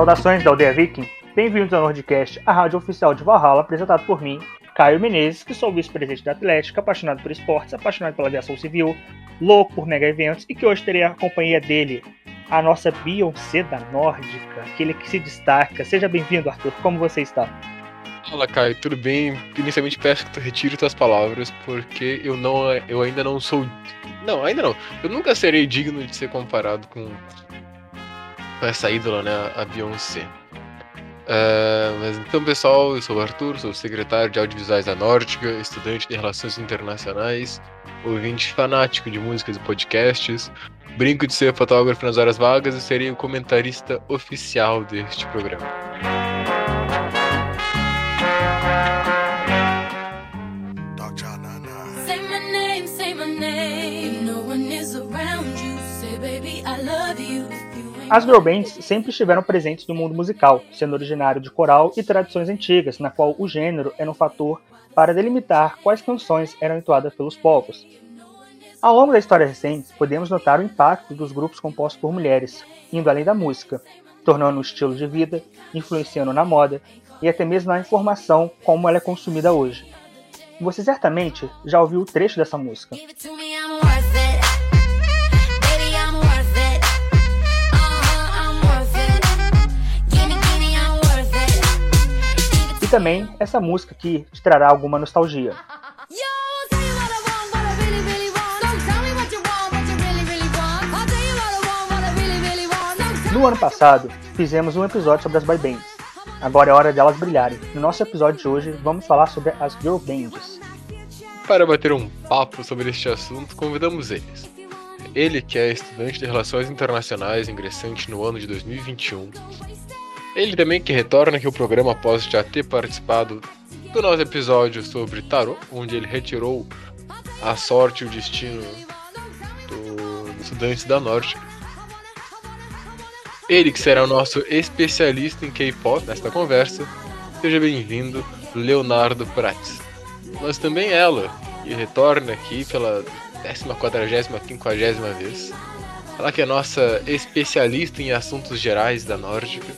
Saudações da Aldeia Viking, bem-vindos ao Nordcast, a rádio oficial de Valhalla, apresentado por mim, Caio Menezes, que sou vice-presidente da Atlética, apaixonado por esportes, apaixonado pela aviação civil, louco por mega eventos e que hoje terei a companhia dele, a nossa Beyoncé da Nórdica, aquele que se destaca. Seja bem-vindo, Arthur, como você está? Fala, Caio, tudo bem? Inicialmente peço que tu retire tuas palavras, porque eu não eu ainda não sou. Não, ainda não. Eu nunca serei digno de ser comparado com essa ídola, né? A Beyoncé. Uh, mas então, pessoal, eu sou o Arthur, sou secretário de audiovisuais da Nórdica, estudante de relações internacionais, ouvinte fanático de músicas e podcasts. Brinco de ser fotógrafo nas horas vagas e serei o comentarista oficial deste programa. As girl bands sempre estiveram presentes no mundo musical, sendo originário de coral e tradições antigas, na qual o gênero era um fator para delimitar quais canções eram entoadas pelos povos. Ao longo da história recente, podemos notar o impacto dos grupos compostos por mulheres, indo além da música, tornando o estilo de vida, influenciando na moda e até mesmo na informação como ela é consumida hoje. Você certamente já ouviu o trecho dessa música. Também essa música que te trará alguma nostalgia. No ano passado, fizemos um episódio sobre as boy bands. Agora é hora delas brilharem. No nosso episódio de hoje, vamos falar sobre as girl bands. Para bater um papo sobre este assunto, convidamos eles. Ele, que é estudante de Relações Internacionais, ingressante no ano de 2021, ele também que retorna aqui o programa após já ter participado do nosso episódio sobre Tarot, onde ele retirou a sorte e o destino do, dos estudantes da Norte. Ele que será o nosso especialista em K-pop nesta conversa. Seja bem-vindo, Leonardo Prates. Mas também ela, que retorna aqui pela 14 50 vez. Ela que é nossa especialista em assuntos gerais da Nórdica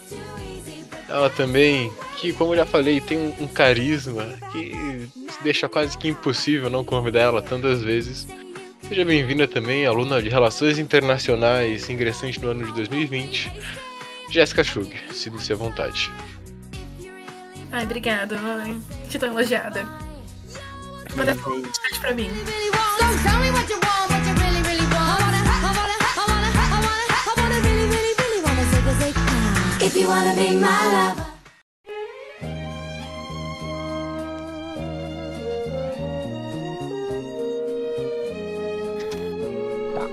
ela também, que como eu já falei, tem um, um carisma que deixa quase que impossível não convidar ela tantas vezes. Seja bem-vinda também, aluna de Relações Internacionais, ingressante no ano de 2020, Jéssica Schug, sinta-se à vontade. Ai, obrigada, mãe. Te tô elogiada. Manda um pra mim. If you wanna be my lover. Tá.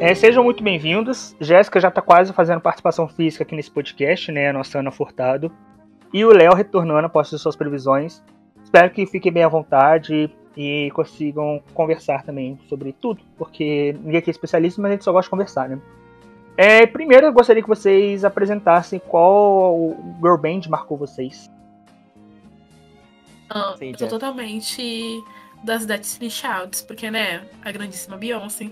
É, sejam muito bem-vindos. Jéssica já está quase fazendo participação física aqui nesse podcast, né? A nossa Ana Furtado. E o Léo retornando após as suas previsões. Espero que fiquem bem à vontade e consigam conversar também sobre tudo, porque ninguém aqui é especialista, mas a gente só gosta de conversar, né? É, primeiro, eu gostaria que vocês apresentassem qual girl band marcou vocês. Ah, eu tô totalmente das Destiny Childs, porque, né, a grandíssima Beyoncé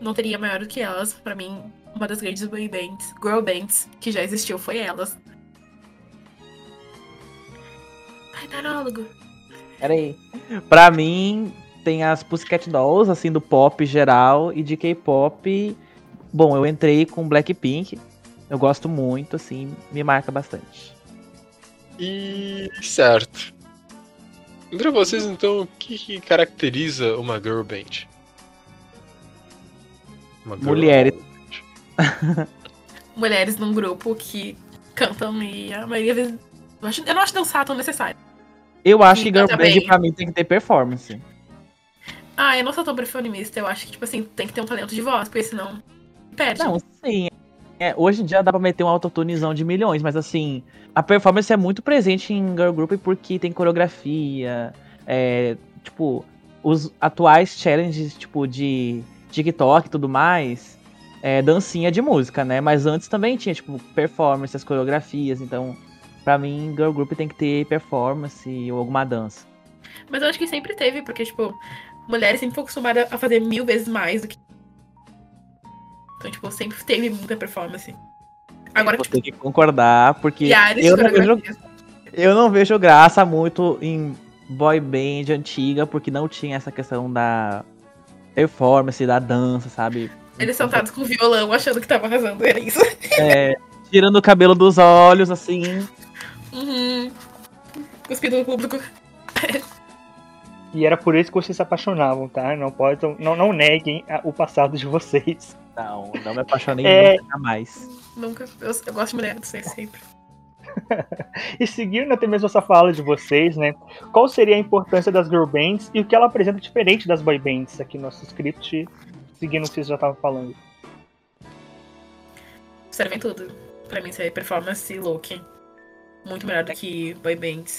não teria maior do que elas. Para mim, uma das grandes boy bands, girl bands que já existiu foi elas. Ai, tarólogo. Peraí. Pra mim, tem as Pussycat Dolls, assim, do pop geral, e de K-pop Bom, eu entrei com Blackpink. Eu gosto muito, assim, me marca bastante. E certo. Entre vocês, então, o que, que caracteriza uma girl band? Uma girl Mulheres. Band. Mulheres num grupo que cantam e a maioria vezes. Eu, acho, eu não acho dançar tão necessário. Eu acho que girl band bem. pra mim tem que ter performance. Ah, eu não sou tão performista. Eu acho que, tipo assim, tem que ter um talento de voz, porque senão Perde. Não, sim. É, hoje em dia dá pra meter um autotunezão de milhões, mas assim, a performance é muito presente em Girl Group porque tem coreografia, é, tipo, os atuais challenges, tipo, de TikTok e tudo mais, é dancinha de música, né? Mas antes também tinha, tipo, performance, as coreografias, então, pra mim, Girl Group tem que ter performance ou alguma dança. Mas eu acho que sempre teve, porque, tipo, mulheres sempre foram acostumadas a fazer mil vezes mais do que então, tipo, sempre teve muita performance. Agora, Vou tipo, ter que concordar, porque eu não, vejo, eu não vejo graça muito em boy band antiga, porque não tinha essa questão da performance, da dança, sabe? Eles sentados com violão, achando que tava arrasando. Era isso. É, tirando o cabelo dos olhos, assim. Uhum. Cuspido no público. E era por isso que vocês se apaixonavam, tá? Não podem, não, não neguem a- o passado de vocês. Não, não me apaixonei É. nunca jamais. Nunca. Eu, eu gosto de mulher, não sei sempre. E seguindo até mesmo essa fala de vocês, né? Qual seria a importância das girl bands e o que ela apresenta diferente das boy bands aqui no nosso script, seguindo o que vocês já estavam falando? Servem tudo. Pra mim, isso é performance e look. Muito melhor do que boy bands.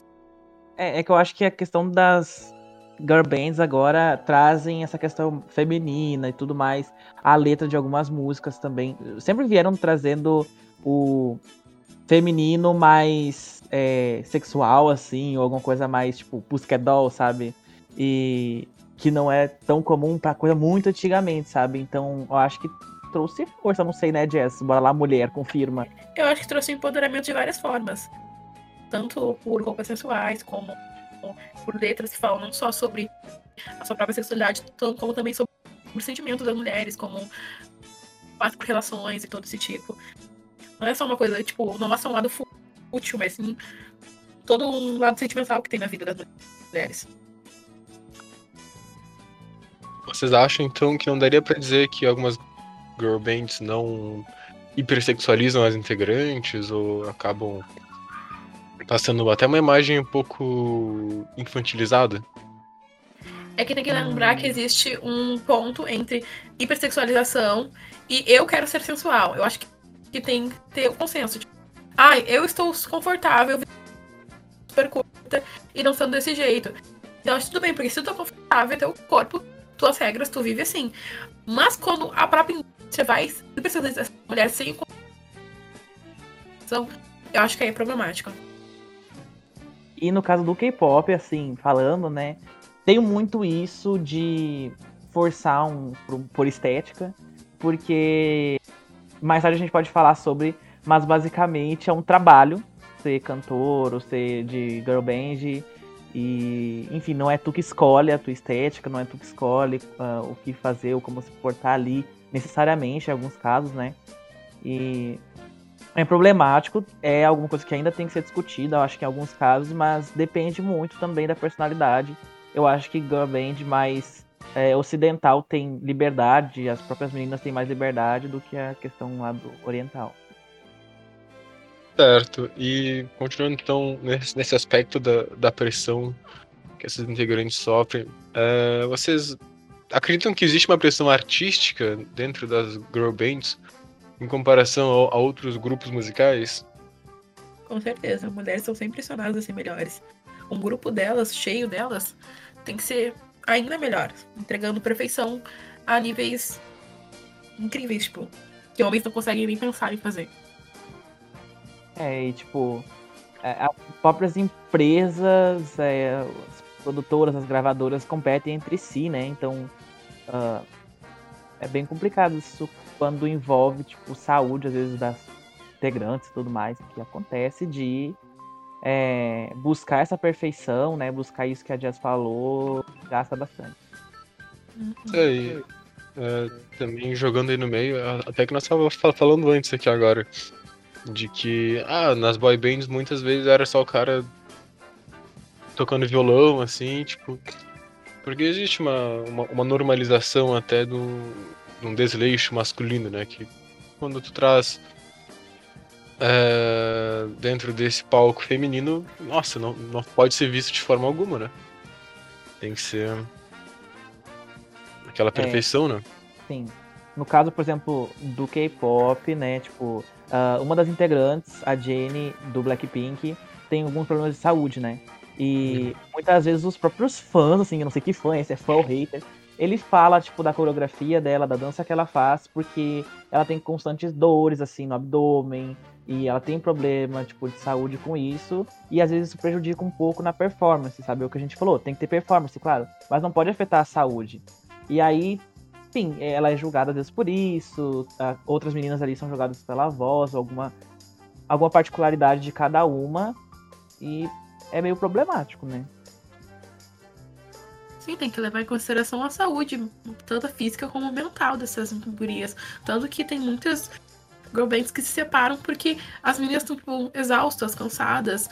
É, é que eu acho que a questão das girl bands agora trazem essa questão feminina e tudo mais. A letra de algumas músicas também. Sempre vieram trazendo o feminino mais é, sexual, assim, ou alguma coisa mais tipo Pussycat Doll, sabe? E que não é tão comum pra coisa muito antigamente, sabe? Então eu acho que trouxe força, não sei, né, Jess? Bora lá, mulher, confirma. Eu acho que trouxe empoderamento de várias formas. Tanto por roupas sensuais, como por letras que falam não só sobre a sua própria sexualidade, como também sobre o sentimento das mulheres, como passo por relações e todo esse tipo. Não é só uma coisa, tipo, não é só um lado fútil, mas sim todo um lado sentimental que tem na vida das mulheres. Vocês acham então que não daria pra dizer que algumas girl bands não hipersexualizam as integrantes ou acabam passando até uma imagem um pouco infantilizada? É que tem que lembrar que existe um ponto entre hipersexualização e eu quero ser sensual. Eu acho que, que tem que ter o consenso. Tipo, ai, eu estou confortável, super curta e não sendo desse jeito. Então, acho tudo bem, porque se tu tá confortável, teu corpo, tuas regras, tu vive assim. Mas quando a própria indústria vai hipersexualizar mulher sem eu acho que aí é problemático. E no caso do K-pop, assim, falando, né? Tem muito isso de forçar um por, por estética, porque mais tarde a gente pode falar sobre, mas basicamente é um trabalho ser cantor ou ser de girl band e enfim, não é tu que escolhe a tua estética, não é tu que escolhe ah, o que fazer ou como se portar ali, necessariamente em alguns casos, né? E é problemático, é alguma coisa que ainda tem que ser discutida, eu acho que em alguns casos, mas depende muito também da personalidade. Eu acho que girl band mais é, ocidental tem liberdade, as próprias meninas têm mais liberdade do que a questão lá do oriental. Certo. E continuando então nesse, nesse aspecto da, da pressão que essas integrantes sofrem, é, vocês acreditam que existe uma pressão artística dentro das girl bands em comparação a, a outros grupos musicais? Com certeza, mulheres são sempre pressionadas a ser melhores. Um grupo delas, cheio delas, tem que ser ainda melhor, entregando perfeição a níveis incríveis, tipo, que homens não conseguem nem pensar em fazer. É, e tipo, é, as próprias empresas, é, as produtoras, as gravadoras competem entre si, né? Então ah, é bem complicado isso quando envolve, tipo, saúde, às vezes, das integrantes e tudo mais, que acontece de é, buscar essa perfeição, né? Buscar isso que a Jess falou, gasta bastante. Isso aí. É, também jogando aí no meio, até que nós estávamos falando antes aqui agora, de que, ah, nas boy bands muitas vezes era só o cara tocando violão, assim, tipo. Porque existe uma, uma, uma normalização até do, de um desleixo masculino, né? Que quando tu traz é, dentro desse palco feminino, nossa, não, não pode ser visto de forma alguma, né? Tem que ser aquela perfeição, né? Sim. No caso, por exemplo, do K-pop, né? Tipo, ah, uma das integrantes, a Jennie, do Blackpink, tem alguns problemas de saúde, né? E muitas vezes os próprios fãs, assim, eu não sei que fã, é, se é fã ou hater, ele fala, tipo, da coreografia dela, da dança que ela faz, porque ela tem constantes dores, assim, no abdômen, e ela tem problema, tipo, de saúde com isso, e às vezes isso prejudica um pouco na performance, sabe? É o que a gente falou, tem que ter performance, claro, mas não pode afetar a saúde. E aí enfim, ela é julgada às vezes por isso, outras meninas ali são julgadas pela voz, alguma, alguma particularidade de cada uma, e é meio problemático, né? Sim, tem que levar em consideração a saúde, tanto física como mental dessas gurias. Tanto que tem muitas girl bands que se separam porque as meninas estão tipo, exaustas, cansadas,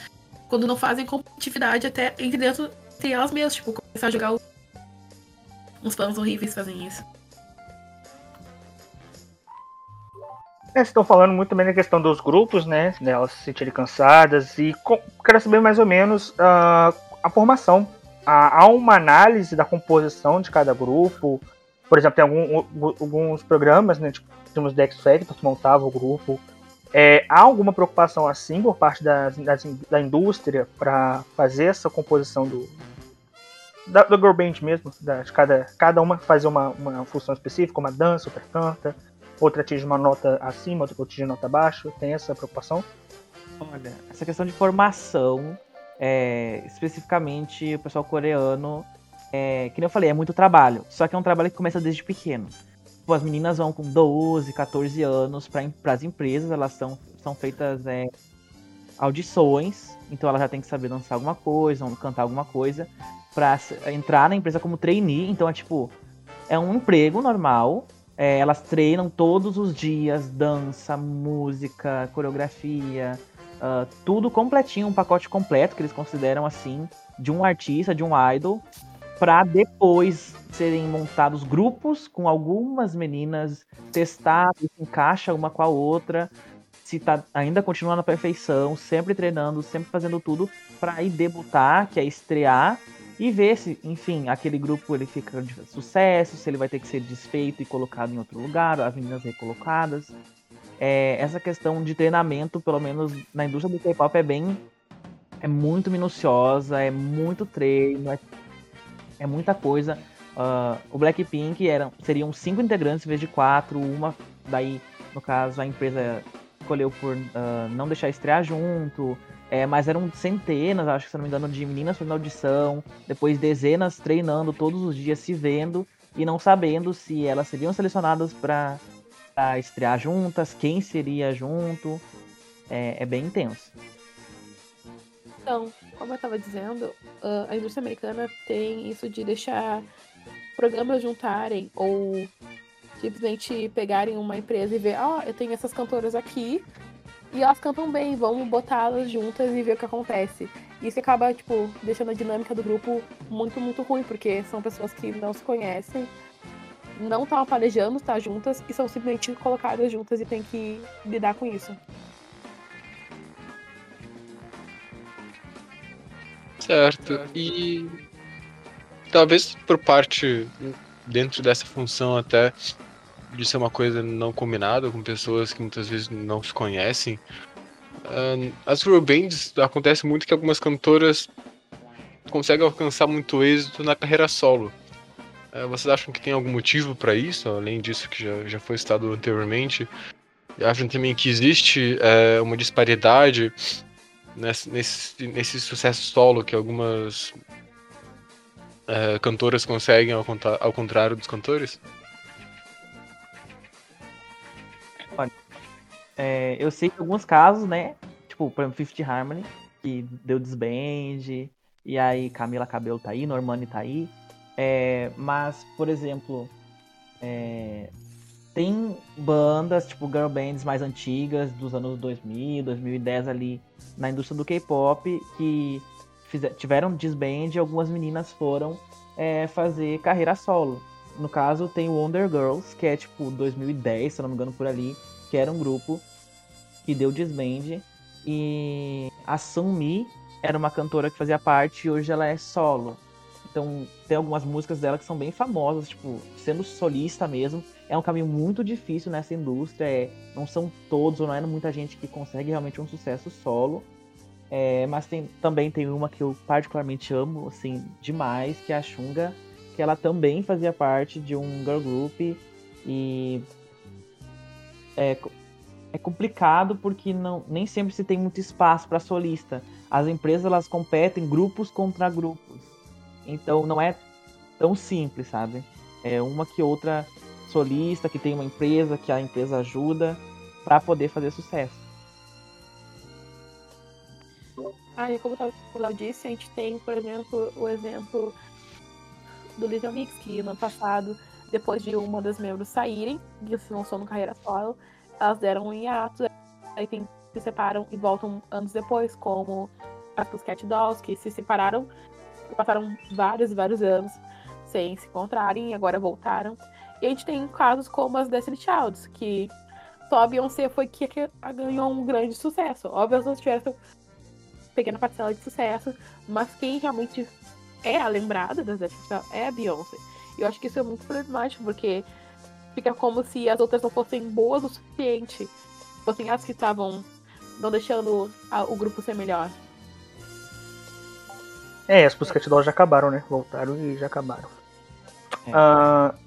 quando não fazem competitividade até entre dentro entre elas mesmas, tipo, começar a jogar uns fãs horríveis fazem isso. É, estão falando muito também da questão dos grupos, né? Delas se sentirem cansadas e quero saber mais ou menos uh, a formação. Há, uma análise da composição de cada grupo. Por exemplo, tem algum, alguns programas, né? Tipo, temos Dex Factor que montava o grupo. É, há alguma preocupação assim por parte da, da, da indústria para fazer essa composição do, da, do girl band mesmo, da, de cada, cada uma fazer uma, uma função específica, uma dança, outra canta, outra atinge uma nota acima, outra atinge nota abaixo? Tem essa preocupação? Olha, essa questão de formação, é, especificamente o pessoal coreano, é, que nem eu falei, é muito trabalho. Só que é um trabalho que começa desde pequeno. Tipo, as meninas vão com 12, 14 anos para as empresas, elas são, são feitas é, audições, então ela já tem que saber dançar alguma coisa, cantar alguma coisa, para entrar na empresa como trainee. Então é tipo, é um emprego normal, é, elas treinam todos os dias, dança, música, coreografia, uh, tudo completinho, um pacote completo que eles consideram assim, de um artista, de um idol, para depois serem montados grupos com algumas meninas, testar se encaixa uma com a outra, se tá ainda continuando na perfeição, sempre treinando, sempre fazendo tudo para ir debutar, que é estrear e ver se, enfim, aquele grupo ele fica de sucesso, se ele vai ter que ser desfeito e colocado em outro lugar, as meninas recolocadas. É, essa questão de treinamento, pelo menos na indústria do K-pop, é bem. é muito minuciosa, é muito treino, é, é muita coisa. Uh, o Blackpink eram, seriam cinco integrantes em vez de quatro, uma daí, no caso, a empresa escolheu por uh, não deixar estrear junto. É, mas eram centenas, acho que se não me engano, de meninas fazendo audição, depois dezenas treinando todos os dias, se vendo e não sabendo se elas seriam selecionadas para estrear juntas, quem seria junto. É, é, bem intenso. Então, como eu estava dizendo, a indústria americana tem isso de deixar programas juntarem ou simplesmente pegarem uma empresa e ver, ó, oh, eu tenho essas cantoras aqui, e elas cantam bem, vamos botá-las juntas e ver o que acontece. Isso acaba, tipo, deixando a dinâmica do grupo muito, muito ruim, porque são pessoas que não se conhecem, não estão planejando estar juntas e são simplesmente colocadas juntas e tem que lidar com isso. Certo. E talvez por parte dentro dessa função até de ser uma coisa não combinada com pessoas que muitas vezes não se conhecem. Uh, as girl bands acontece muito que algumas cantoras conseguem alcançar muito êxito na carreira solo. Uh, vocês acham que tem algum motivo para isso, além disso que já, já foi citado anteriormente? Acham também que existe uh, uma disparidade nesse, nesse, nesse sucesso solo que algumas uh, cantoras conseguem ao, ao contrário dos cantores? É, eu sei que alguns casos, né? Tipo, por exemplo, Fifth Harmony, que deu desband, e aí Camila Cabelo tá aí, Normani tá aí. É, mas, por exemplo, é, tem bandas, tipo girl bands mais antigas, dos anos 2000, 2010 ali, na indústria do K-pop, que tiveram disband e algumas meninas foram é, fazer carreira solo. No caso, tem Wonder Girls, que é tipo 2010, se não me engano, por ali, que era um grupo que deu desband. E a Sunmi era uma cantora que fazia parte e hoje ela é solo. Então tem algumas músicas dela que são bem famosas, tipo, sendo solista mesmo. É um caminho muito difícil nessa indústria. É, não são todos, ou não é muita gente que consegue realmente um sucesso solo. É, mas tem, também tem uma que eu particularmente amo, assim, demais, que é a Xunga, que ela também fazia parte de um girl group e é, é complicado porque não, nem sempre se tem muito espaço para solista. As empresas elas competem grupos contra grupos. Então não é tão simples, sabe? É uma que outra solista, que tem uma empresa, que a empresa ajuda para poder fazer sucesso. Ah, e como o Léo disse, a gente tem, por exemplo, o exemplo do Little Mix, que no ano passado, depois de uma das membros saírem, e se lançou no carreira solo, elas deram um hiato, aí tem, se separam e voltam anos depois, como as Pussycat Dolls, que se separaram, passaram vários vários anos sem se encontrarem e agora voltaram. E a gente tem casos como as Destiny Childs, que só a Beyoncé foi que, que ganhou um grande sucesso. Óbvio, as outras tiveram pequena parcela de sucesso, mas quem realmente é a lembrada das Destiny Childs é a Beyoncé. E eu acho que isso é muito problemático, porque fica como se as outras não fossem boas o suficiente. Fossem as que estavam não deixando a, o grupo ser melhor. É, as Pussycat Dolls já acabaram, né? Voltaram e já acabaram. É. Uh,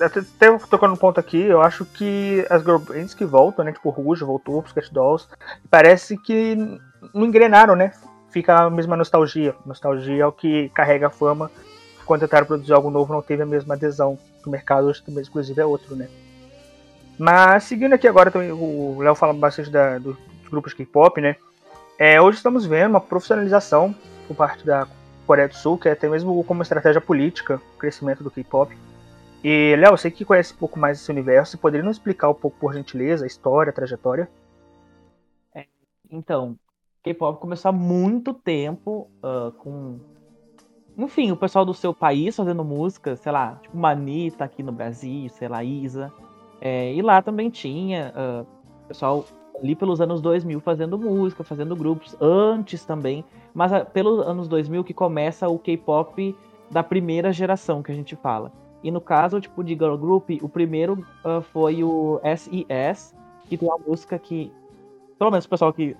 até tocando um ponto aqui, eu acho que as girl bands que voltam, né? Tipo, Rouge voltou, Pussycat Dolls, parece que não engrenaram, né? Fica a mesma nostalgia. Nostalgia é o que carrega a fama. Quando tentaram produzir algo novo, não teve a mesma adesão. O mercado hoje também, inclusive, é outro, né? Mas seguindo aqui agora, também, o Léo fala bastante da, dos grupos K-pop, né? É, hoje estamos vendo uma profissionalização por parte da Coreia do Sul, que é até mesmo como estratégia política, o crescimento do K-pop. E, Léo, você que conhece um pouco mais esse universo, poderia nos explicar um pouco, por gentileza, a história, a trajetória? É, então, K-pop começou há muito tempo uh, com. Enfim, o pessoal do seu país fazendo música, sei lá, tipo Manita aqui no Brasil, sei lá, Isa. É, e lá também tinha uh, pessoal ali pelos anos 2000 fazendo música, fazendo grupos, antes também, mas ah, pelos anos 2000 que começa o K-pop da primeira geração que a gente fala. E no caso, tipo, de girl group, o primeiro uh, foi o SES, que tem uma música que, pelo menos o pessoal que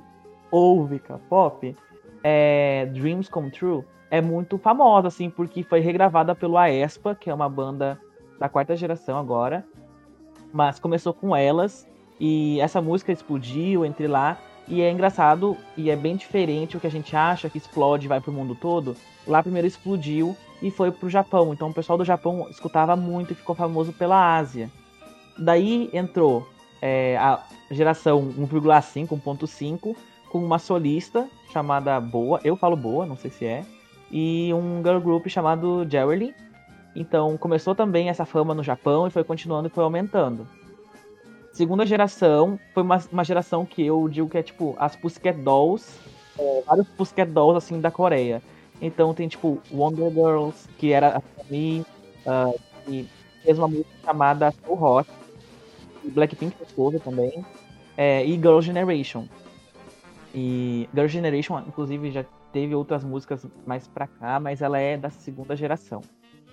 ouve K-pop, é Dreams Come True, é muito famosa, assim, porque foi regravada pelo Aespa, que é uma banda da quarta geração agora, mas começou com elas, e essa música explodiu entre lá. E é engraçado e é bem diferente o que a gente acha que explode e vai pro mundo todo. Lá primeiro explodiu e foi pro Japão. Então o pessoal do Japão escutava muito e ficou famoso pela Ásia. Daí entrou é, a geração 1,5, 1.5, com uma solista chamada Boa. Eu falo Boa, não sei se é. E um girl group chamado Jerry. Então começou também essa fama no Japão e foi continuando e foi aumentando. Segunda geração foi uma, uma geração que eu digo que é tipo as Pussycat Dolls, é, vários Pussycat Dolls assim da Coreia. Então tem tipo Wonder Girls, que era a Sami, uh, e fez uma música chamada So Hot, e Blackpink fez também, é, e Girl Generation. E Girl Generation, inclusive, já teve outras músicas mais pra cá, mas ela é da segunda geração.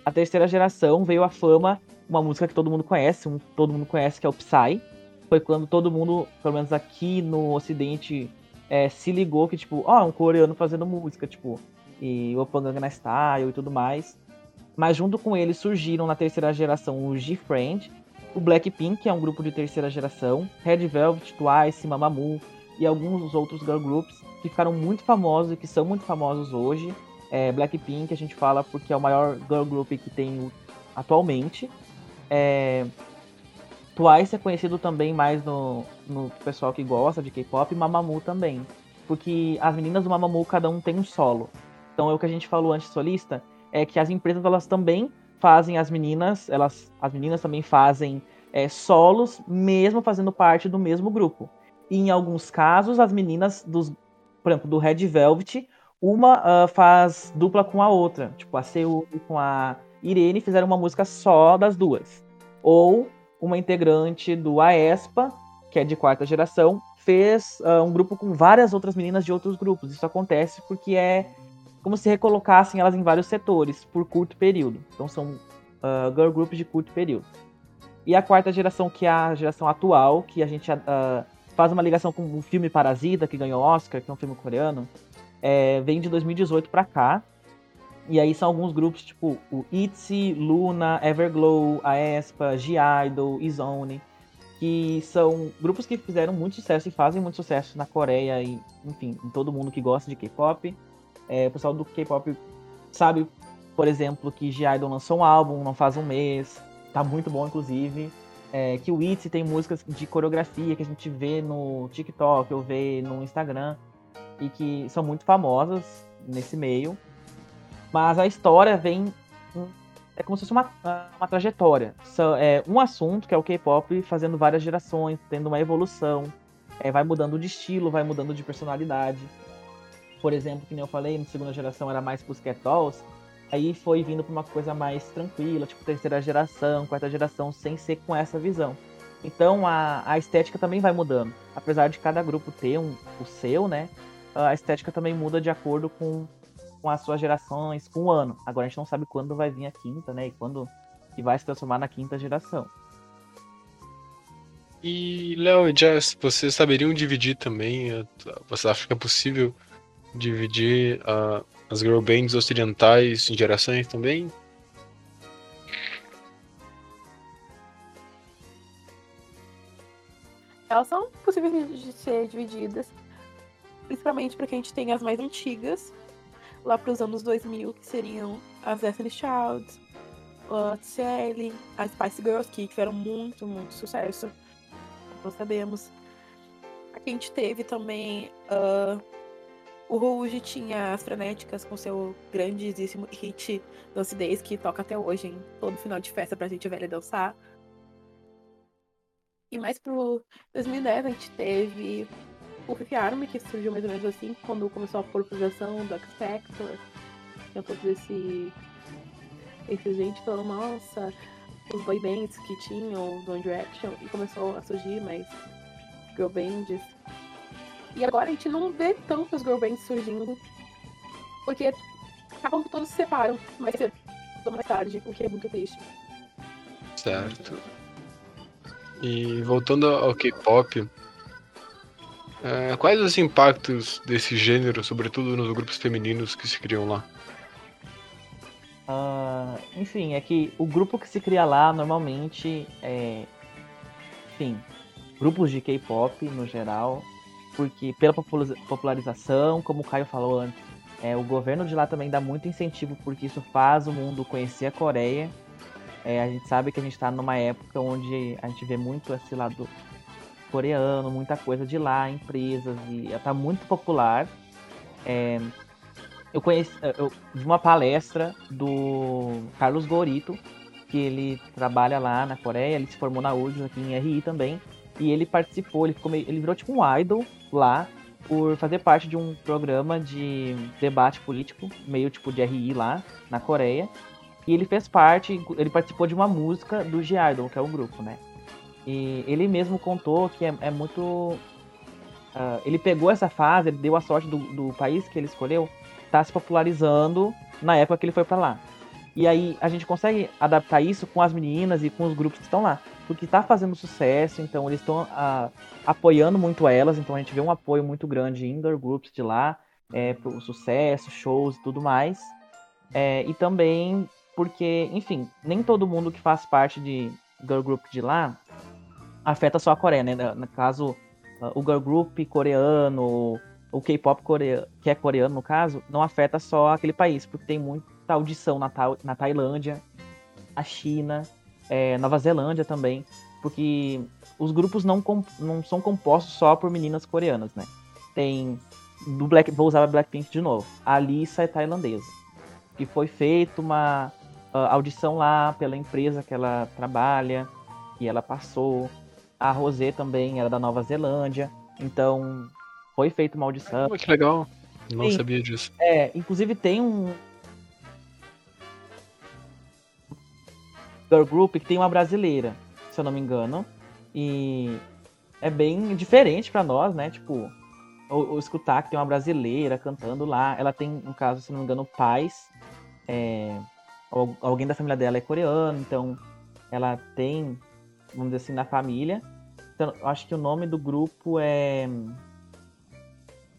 A terceira geração veio a fama, uma música que todo mundo conhece, um, todo mundo conhece, que é o Psy, foi quando todo mundo, pelo menos aqui no Ocidente, é, se ligou que, tipo, ó, oh, um coreano fazendo música, tipo, e o Gangnam Style e tudo mais. Mas junto com ele surgiram na terceira geração o G-Friend, o Blackpink, que é um grupo de terceira geração, Red Velvet, Twice, Mamamoo e alguns outros girl groups que ficaram muito famosos e que são muito famosos hoje. É, Blackpink a gente fala porque é o maior girl group que tem atualmente. É, Twice é conhecido também mais no, no pessoal que gosta de K-pop e Mamamoo também. Porque as meninas do Mamamoo, cada um tem um solo. Então é o que a gente falou antes solista, é que as empresas elas também fazem as meninas, elas, as meninas também fazem é, solos, mesmo fazendo parte do mesmo grupo. E em alguns casos, as meninas dos, por exemplo, do Red Velvet, uma uh, faz dupla com a outra. Tipo, a Seul com a Irene fizeram uma música só das duas. Ou uma integrante do AESPA, que é de quarta geração, fez uh, um grupo com várias outras meninas de outros grupos. Isso acontece porque é como se recolocassem elas em vários setores por curto período. Então são uh, girl groups de curto período. E a quarta geração, que é a geração atual, que a gente uh, faz uma ligação com o filme Parasita, que ganhou Oscar, que é um filme coreano, é, vem de 2018 para cá. E aí são alguns grupos, tipo o ITZY, Luna, Everglow, Aespa, G-Idol, Izone, que são grupos que fizeram muito sucesso e fazem muito sucesso na Coreia e, enfim, em todo mundo que gosta de K-pop. É, o pessoal do K-pop sabe, por exemplo, que G-Idol lançou um álbum não faz um mês. tá muito bom, inclusive. É, que o Itzy tem músicas de coreografia que a gente vê no TikTok ou vê no Instagram e que são muito famosas nesse meio. Mas a história vem. É como se fosse uma, uma trajetória. É um assunto, que é o K-pop, fazendo várias gerações, tendo uma evolução. É, vai mudando de estilo, vai mudando de personalidade. Por exemplo, que nem eu falei, na segunda geração era mais Pussycat Dolls. Aí foi vindo para uma coisa mais tranquila, tipo terceira geração, quarta geração, sem ser com essa visão. Então a, a estética também vai mudando. Apesar de cada grupo ter um, o seu, né? A estética também muda de acordo com, com as suas gerações, com o ano. Agora a gente não sabe quando vai vir a quinta, né? E quando que vai se transformar na quinta geração. E Léo e Jess, vocês saberiam dividir também? Você acha que é possível dividir uh, as girl bands ocidentais em gerações também? Elas são possíveis de ser divididas, principalmente porque a gente tem as mais antigas, lá para os anos 2000, que seriam as Destiny Child, a TCL, as Spice Girls, que tiveram muito, muito sucesso, nós sabemos. Aqui a gente teve também uh, o Rouge tinha as frenéticas com seu grandíssimo hit Dance Days, que toca até hoje em todo final de festa pra gente velha dançar. E mais pro 2010 a gente teve o Fifth Army, que surgiu mais ou menos assim, quando começou a popularização do X Factor. Tinha todos esse, esse gente falando, nossa, os boy bands que tinham do One Direction, e começou a surgir mais girl bands e agora a gente não vê tantos girl bands surgindo. Porque acabam que todos se separam mais cedo ou mais tarde, o que é muito triste. Certo. E voltando ao K-pop, é, quais os impactos desse gênero, sobretudo nos grupos femininos que se criam lá? Uh, enfim, é que o grupo que se cria lá normalmente é. Enfim, grupos de K-pop no geral porque pela popularização, como o Caio falou antes, é, o governo de lá também dá muito incentivo, porque isso faz o mundo conhecer a Coreia. É, a gente sabe que a gente está numa época onde a gente vê muito esse lado coreano, muita coisa de lá, empresas, e está muito popular. É, eu conheci eu, de uma palestra do Carlos Gorito, que ele trabalha lá na Coreia, ele se formou na URGS aqui em RI também, e ele participou, ele, ficou meio, ele virou tipo um idol lá por fazer parte de um programa de debate político, meio tipo de RI lá, na Coreia. E ele fez parte, ele participou de uma música do G-Idol, que é o grupo, né? E ele mesmo contou que é, é muito. Uh, ele pegou essa fase, ele deu a sorte do, do país que ele escolheu, tá se popularizando na época que ele foi para lá. E aí a gente consegue adaptar isso com as meninas e com os grupos que estão lá porque está fazendo sucesso, então eles estão ah, apoiando muito elas, então a gente vê um apoio muito grande em indoor groups de lá, é, pro sucesso, shows e tudo mais. É, e também porque, enfim, nem todo mundo que faz parte de girl group de lá afeta só a Coreia, né? No caso, o girl group coreano, o K-pop coreano, que é coreano no caso, não afeta só aquele país, porque tem muita audição na, na Tailândia, a China, é, Nova Zelândia também, porque os grupos não, não são compostos só por meninas coreanas, né? Tem do Black, vou usar a Blackpink de novo. A Alissa é tailandesa, que foi feita uma audição lá pela empresa que ela trabalha e ela passou. A Rosé também era da Nova Zelândia, então foi feita uma audição. Oh, que legal, não Sim. sabia disso. É, inclusive tem um, girl group que tem uma brasileira, se eu não me engano. E é bem diferente para nós, né? Tipo, o, o, escutar que tem uma brasileira cantando lá. Ela tem, no caso, se não me engano, pais. É, alguém da família dela é coreano, então ela tem, vamos dizer assim, na família. Então, eu acho que o nome do grupo é.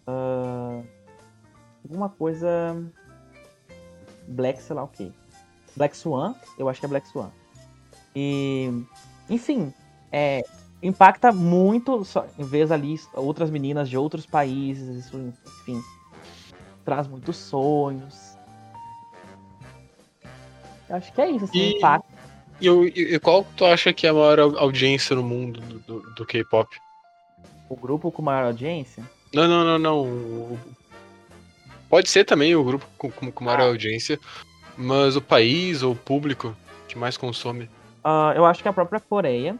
Uh, alguma coisa. Black, sei lá o que. Black Swan, eu acho que é Black Swan. E, enfim, é, impacta muito, só, em vez ali, outras meninas de outros países, isso, enfim, traz muitos sonhos. Acho que é isso, assim, e, impacta. E, o- e- e qual tu acha que é a maior au- audiência no mundo do, do- do K-pop? O grupo com maior audiência? Não, não, não, não. O- Pode ser também o grupo com, com, com maior Ah. audiência, mas o país ou o público que mais consome. Ah, eu acho que a própria Coreia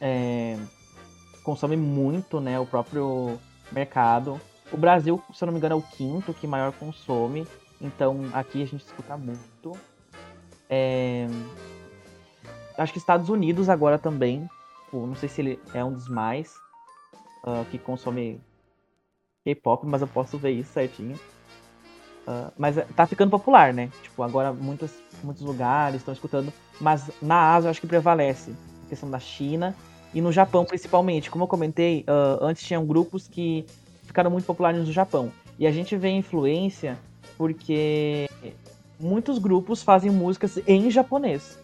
é, consome muito, né, o próprio mercado. O Brasil, se eu não me engano, é o quinto que maior consome. Então aqui a gente escuta muito. É, acho que Estados Unidos agora também. tipo, não sei se ele é um dos mais ah, que consome K-pop, mas eu posso ver isso certinho. Ah, mas é- tá ficando popular, né? Tipo, agora muitos, muitos lugares estão escutando. Mas na Ásia eu acho que prevalece a questão da China e no Japão principalmente. Como eu comentei, ah, antes tinham grupos que ficaram muito populares no Japão. E a gente vê influência porque muitos grupos fazem músicas em japonês.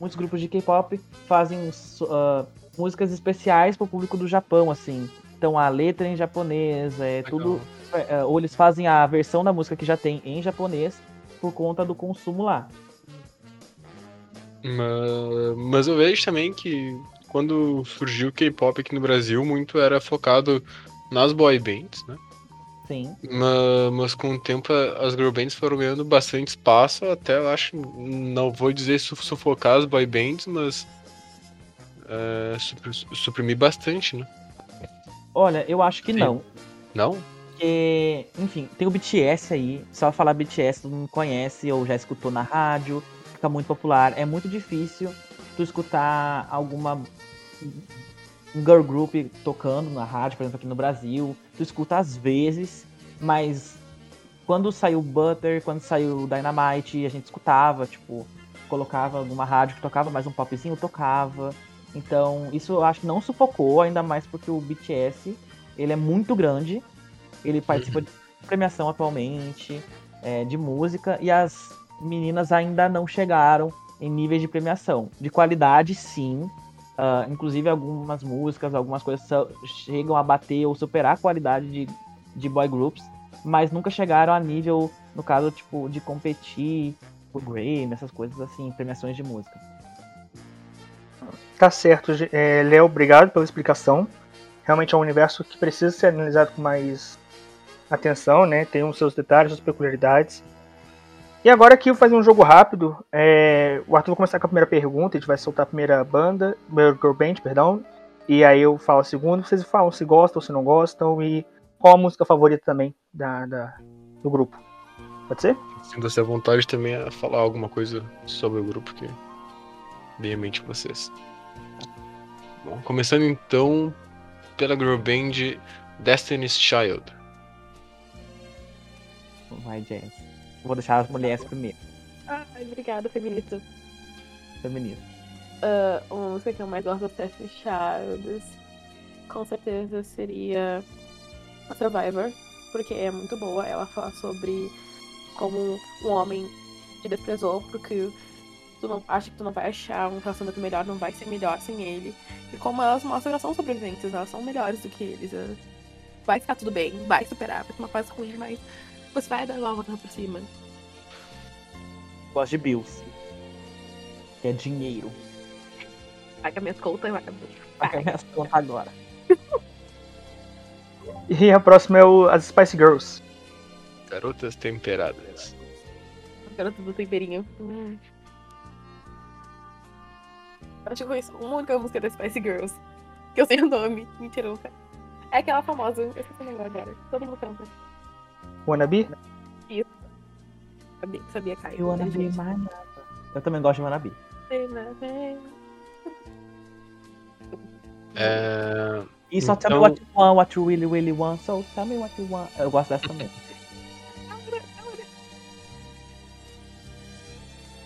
Muitos grupos de K-pop fazem ah, músicas especiais para o público do Japão, assim. Então a letra é em japonês, é Legal. tudo. é, ou eles fazem a versão da música que já tem em japonês por conta do consumo lá. Ma- Mas eu vejo também que quando surgiu o K-pop aqui no Brasil, muito era focado nas boy bands, né? Sim. Ma- Mas, com o tempo as girl bands foram ganhando bastante espaço, até eu acho, não vou dizer su- sufocar as boy bands, mas é, supr- suprimir bastante, né? Olha, eu acho que Sim. não. Não? Porque, enfim, tem o BTS aí. Só falar BTS todo mundo conhece ou já escutou na rádio. Fica muito popular. É muito difícil tu escutar alguma um girl group tocando na rádio, por exemplo, aqui no Brasil. Tu escuta às vezes, mas quando saiu Butter, quando saiu Dynamite, a gente escutava, tipo, colocava alguma rádio que tocava mais um popzinho, tocava. Então, isso eu acho que não sufocou, ainda mais porque o BTS, ele é muito grande. Ele participa de premiação atualmente, é, de música, e as meninas ainda não chegaram em níveis de premiação. De qualidade, sim. Ah, inclusive, algumas músicas, algumas coisas chegam a bater ou superar a qualidade de, de boy groups, mas nunca chegaram a nível, no caso, tipo, de competir por Grammy, essas coisas assim, premiações de música. Tá certo, é, Léo, obrigado pela explicação. Realmente é um universo que precisa ser analisado com mais atenção, né? Tem os seus detalhes, suas peculiaridades. E agora aqui eu vou fazer um jogo rápido. É, o Arthur vai começar com a primeira pergunta, a gente vai soltar a primeira banda, primeira girl band, perdão. E aí eu falo a segunda, vocês falam se gostam ou se não gostam e qual a música favorita também da, da- do grupo. Pode ser? Sinta-se à vontade também a falar alguma coisa sobre o grupo que vem à mente vocês. Bom, começando então pela girl band Destiny's Child. Vai, Jazz. Vou deixar as mulheres primeiro. Ai, obrigada, feminista. Feminista. Ah, uma música que eu mais gosto Destiny Childs, com certeza seria a Survivor, porque é muito boa. Ela fala sobre como um homem te desprezou porque tu não acha que tu não vai achar um relacionamento melhor, não vai ser melhor sem ele. E como elas mostram elas são sobreviventes, elas são melhores do que eles. Vai ficar tudo bem, vai superar, vai ter uma fase ruim, mas você vai dar uma volta por cima. Gosto de Bills. Que é dinheiro. Paga minhas contas, vai. Paga minhas contas agora. E a próxima é o, as Spice Girls. Garotas Temperadas. Garota do temperinho. Hum. Eu acho que eu conheço uma única música das Spice Girls. Que eu sei o nome. Mentira, não sei. É aquela famosa. Eu esqueci o negócio agora. Todo mundo canta. Wannabe? Sabia, sabia Caio. Eu wanna be Inteligente. my lover. Eu também gosto de Wannabe. É... E só tell me Então- what you want, what you really, really want. So tell me what you want. Eu gosto dessa também.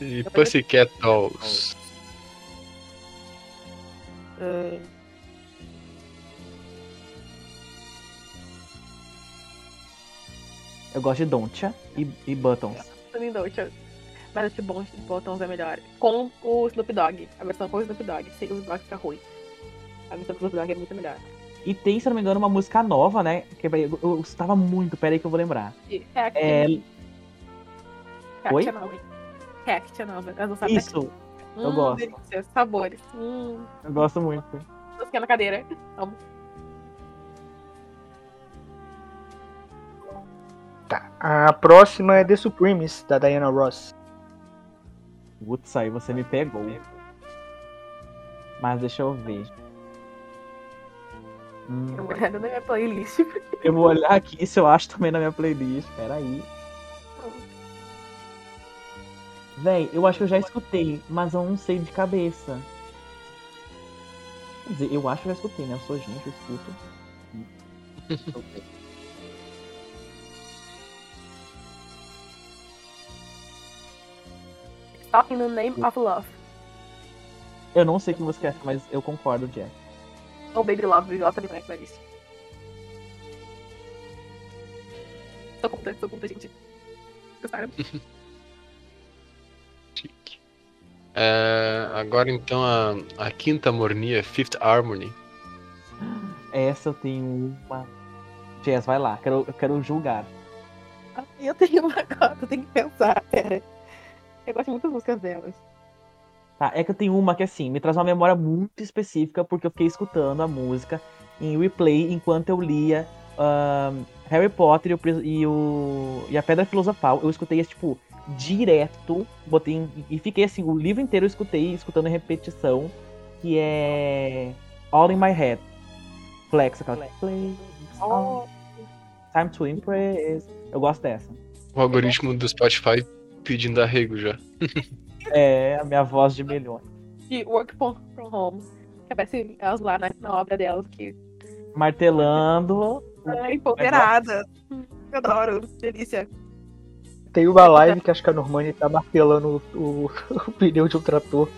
E Pussycat Dolls. Ah, Eu gosto de Don'tcha e, e Buttons. também eu- Mas esse bom de Bottoms é melhor. Com o Snoop Dogg. A versão com o Snoop Dogg. Sem o Snoop Dogg fica ruim. A versão com o Snoop Dogg é muito melhor. E tem, se eu não me engano, uma música nova, né? Que eu, eu gostava muito, peraí que eu vou lembrar. E React É, Oi? é nova. React é nova. Elas não sabem isso, Eu Hum, gosto. Delícia, sabores. Hum, Eu gosto muito. tosquinha na cadeira. Amo. A próxima é The Supremes, da Diana Ross. Putz, aí você me pegou. Mas deixa eu ver. Hum, Dei uma olhada na minha playlist. eu vou olhar aqui se eu acho também na minha playlist. Peraí. Véi, eu acho que eu já escutei, mas eu não sei de cabeça. Quer dizer, eu acho que eu já escutei, né? Eu sou gente, eu escuto. Talking in the Name of Love. Eu não sei que música é mas eu concordo, Jack. Ou Baby Love, Baby Love também vai na playlist. Tô conta, tô conta, gente. Gostaram? Chique. É, agora então a, a quinta mornia, Fifth Harmony. Essa eu tenho uma. Jess, vai lá, quero, eu quero julgar. Ah, Eu tenho uma cota, eu tenho que pensar, pera. Eu gosto muito das músicas delas. Tá, é que eu tenho uma que assim, me traz uma memória muito específica, porque eu fiquei escutando a música em replay enquanto eu lia ahn, Harry Potter e o, e o- e a Pedra Filosofal. Eu escutei esse, tipo, direto, botei em- e fiquei assim, o livro inteiro eu escutei, escutando em repetição, que é All in My Head. Flex, aquela. Flex, Oh, Time to Impress. Eu gosto dessa. O algoritmo do Spotify pedindo arrego já. É a minha voz de milhões. de Work from, Home. Que aparece elas lá na, na obra delas, que Martelando. é empoderada. Eu adoro, delícia. Tem uma live que acho que a Normani tá martelando o, o- o pneu de um trator,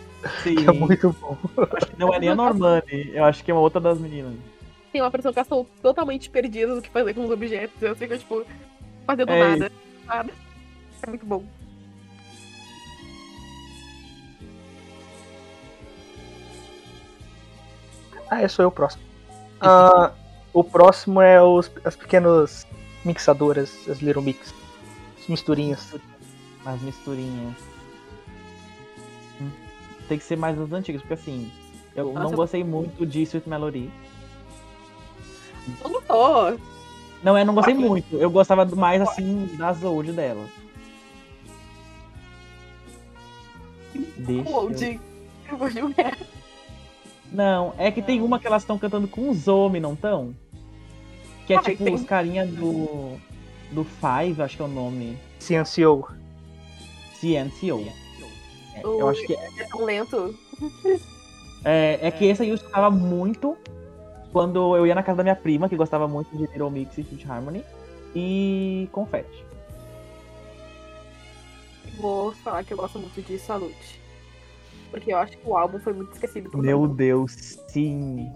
Sim. que é muito bom. Acho que não é nem a Normani, eu acho que é uma outra das meninas. Tem uma pessoa que estão totalmente perdidas do que fazer com os objetos. Eu fico, tipo, fazendo É nada. Nada. É muito bom. Ah, é, sou eu o próximo. Ah, o próximo é os, as pequenas mixadoras, as Little Mix. As misturinhas. As misturinhas. Tem que ser mais das antigas, porque assim, eu não Nossa. gostei muito de Sweet Melody. Eu não tô. Não, é, não gostei muito. Eu gostava mais assim das old delas. Deixa. eu- Old. Eu vou julgar. Não, é que tem uma que elas estão cantando com os homens, não estão? Que é Ah, tipo tem. os carinha do. Do Five, acho que é o nome. CNCO. CNCO. É, eu acho que É tão lento. É, é que esse aí eu escutava muito quando eu ia na casa da minha prima, que gostava muito de Little Mix e Sweet Harmony. E Confetti. Vou falar que eu gosto muito de Salute. Porque eu acho que o álbum foi muito esquecido. por Meu muito. Deus, sim.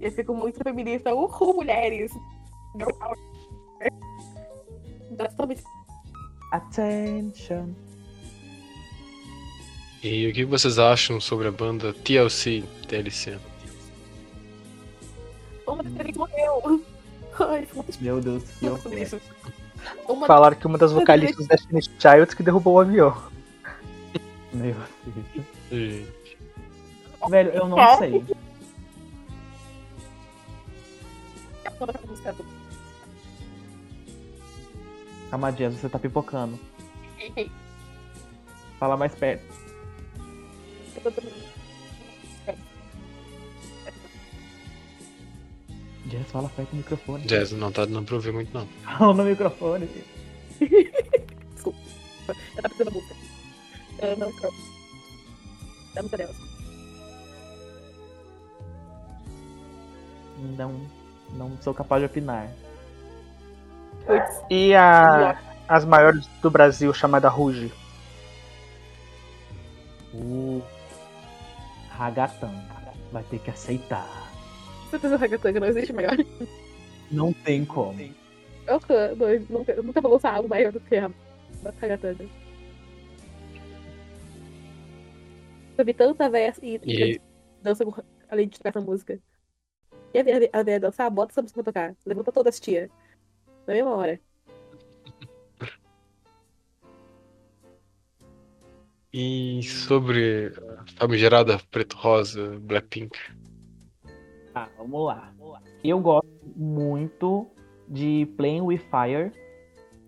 Eu fico muito feminista. Uhul, mulheres! Totalmente Attention. E o que vocês acham sobre a banda TLC, TLC? Uma das três morreu. Ai, Meu Deus. Uma Falaram que uma das vocalistas da Destiny's Child que derrubou o avião. Meu Deus. Gente. Velho, eu não É? sei. A Jazz, você tá pipocando. Fala mais perto. Jazz, fala perto do microfone. Jazz, não tá dando pra ouvir muito não. Fala no microfone. Desculpa. Eu tava pensando na música. Não. Da delas. Não, não sou capaz de opinar. E a, as maiores do Brasil, chamada Ruge. O Ragatanga. Vai ter que aceitar. Você fez o Ragatanga, não existe maior. Não tem como. Não, nunca, nunca vou lançar algo maior do que a Ragatanga. Eu vi tanta véia e, E dança com- além de tocar essa música. E a véia, a véia dançar, bota essa música pra tocar. Levanta todas as tia. Na mesma hora. E sobre a famigerada Preto Rosa, Blackpink. Ah, vamos lá. Eu gosto muito de Playing with Fire.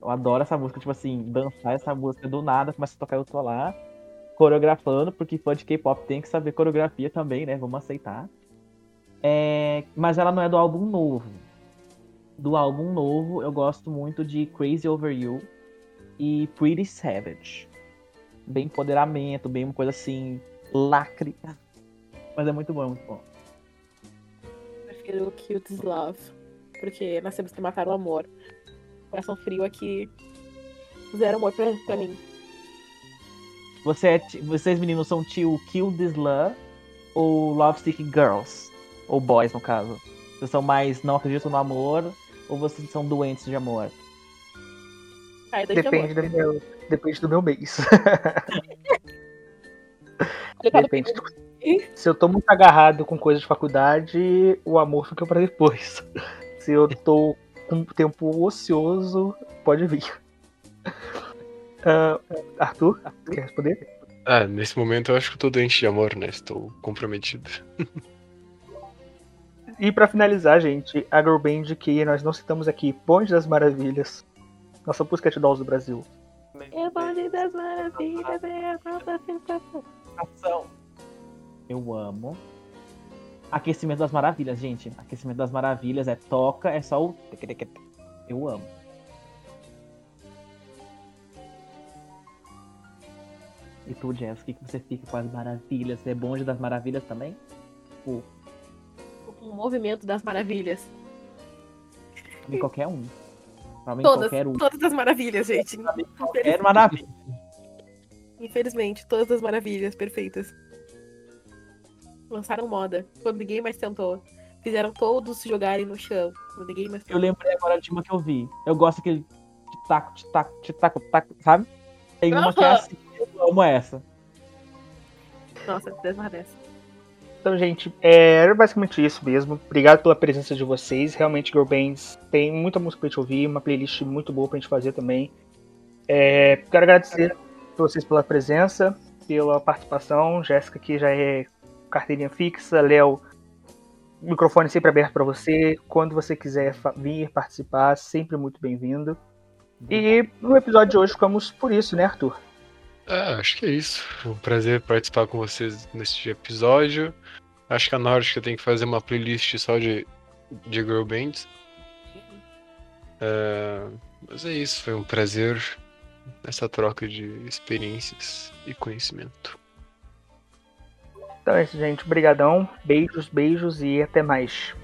Eu adoro essa música, tipo assim, dançar essa música do nada, começa a tocar eu tô lá, coreografando, porque fã de K-pop tem que saber coreografia também, né? Vamos aceitar. É, mas ela não é do álbum novo. Do álbum novo, eu gosto muito de Crazy Over You e Pretty Savage. Bem empoderamento, bem uma coisa assim, lacre. Mas é muito bom, é muito bom. Prefiro Cute Love. Porque nós temos que matar o amor. Coração frio aqui. Zero amor pra, pra mim. Você é, vocês meninos são tio Kill This Love ou Love Sick Girls? Ou boys, no caso. Vocês são mais não acreditam no amor ou vocês são doentes de amor? De Depende amor. do meu, depende do meu mês. Depende. do- Se eu tô muito agarrado com coisa de faculdade, o amor fica pra depois. Se eu tô com tempo ocioso, pode vir. Ah, Arthur, quer responder? Ah, nesse momento eu acho que eu tô doente de amor, né? Estou comprometido. E pra finalizar, gente, a Girl Band que nós não citamos aqui, Bonde das Maravilhas, nossa Pussycat Dolls do Brasil. É bonde das maravilhas, é a própria sensação. Ação. Eu amo. Aquecimento das Maravilhas, gente. Aquecimento das Maravilhas é toca, é só o. Eu amo. E tu, Jess, o que, que você fica com as maravilhas? Você é bonde das maravilhas também? O movimento das maravilhas. Pra mim, qualquer um. Pra mim, Todas, qualquer um. todas as maravilhas, gente. Qualquer maravilha. Infelizmente, todas as maravilhas perfeitas. Lançaram moda. Quando ninguém mais tentou. Fizeram todos se jogarem no chão. Quando ninguém mais Eu lembrei agora de uma que eu vi. Eu gosto daquele titaco, titaco, titaco, taco, sabe? Tem uma que é assim. Amo essa. Nossa, dessa. Então, gente, é, era basicamente isso mesmo. Obrigado pela presença de vocês. Realmente, Girl Bands tem muita música pra gente ouvir, uma playlist muito boa pra gente fazer também. É, quero agradecer a vocês pela presença, pela participação. Jéssica, que já é carteirinha fixa. Léo, microfone sempre aberto para você. Quando você quiser vir participar, sempre muito bem-vindo. E no episódio de hoje ficamos por isso, né, Arthur? Ah, acho que é isso. Foi um prazer participar com vocês neste episódio. Acho que a Nórdica tem que fazer uma playlist só de, de girl bands. É, mas é isso, foi um prazer nessa troca de experiências e conhecimento. Então é isso, gente. Obrigadão. Beijos, beijos e até mais.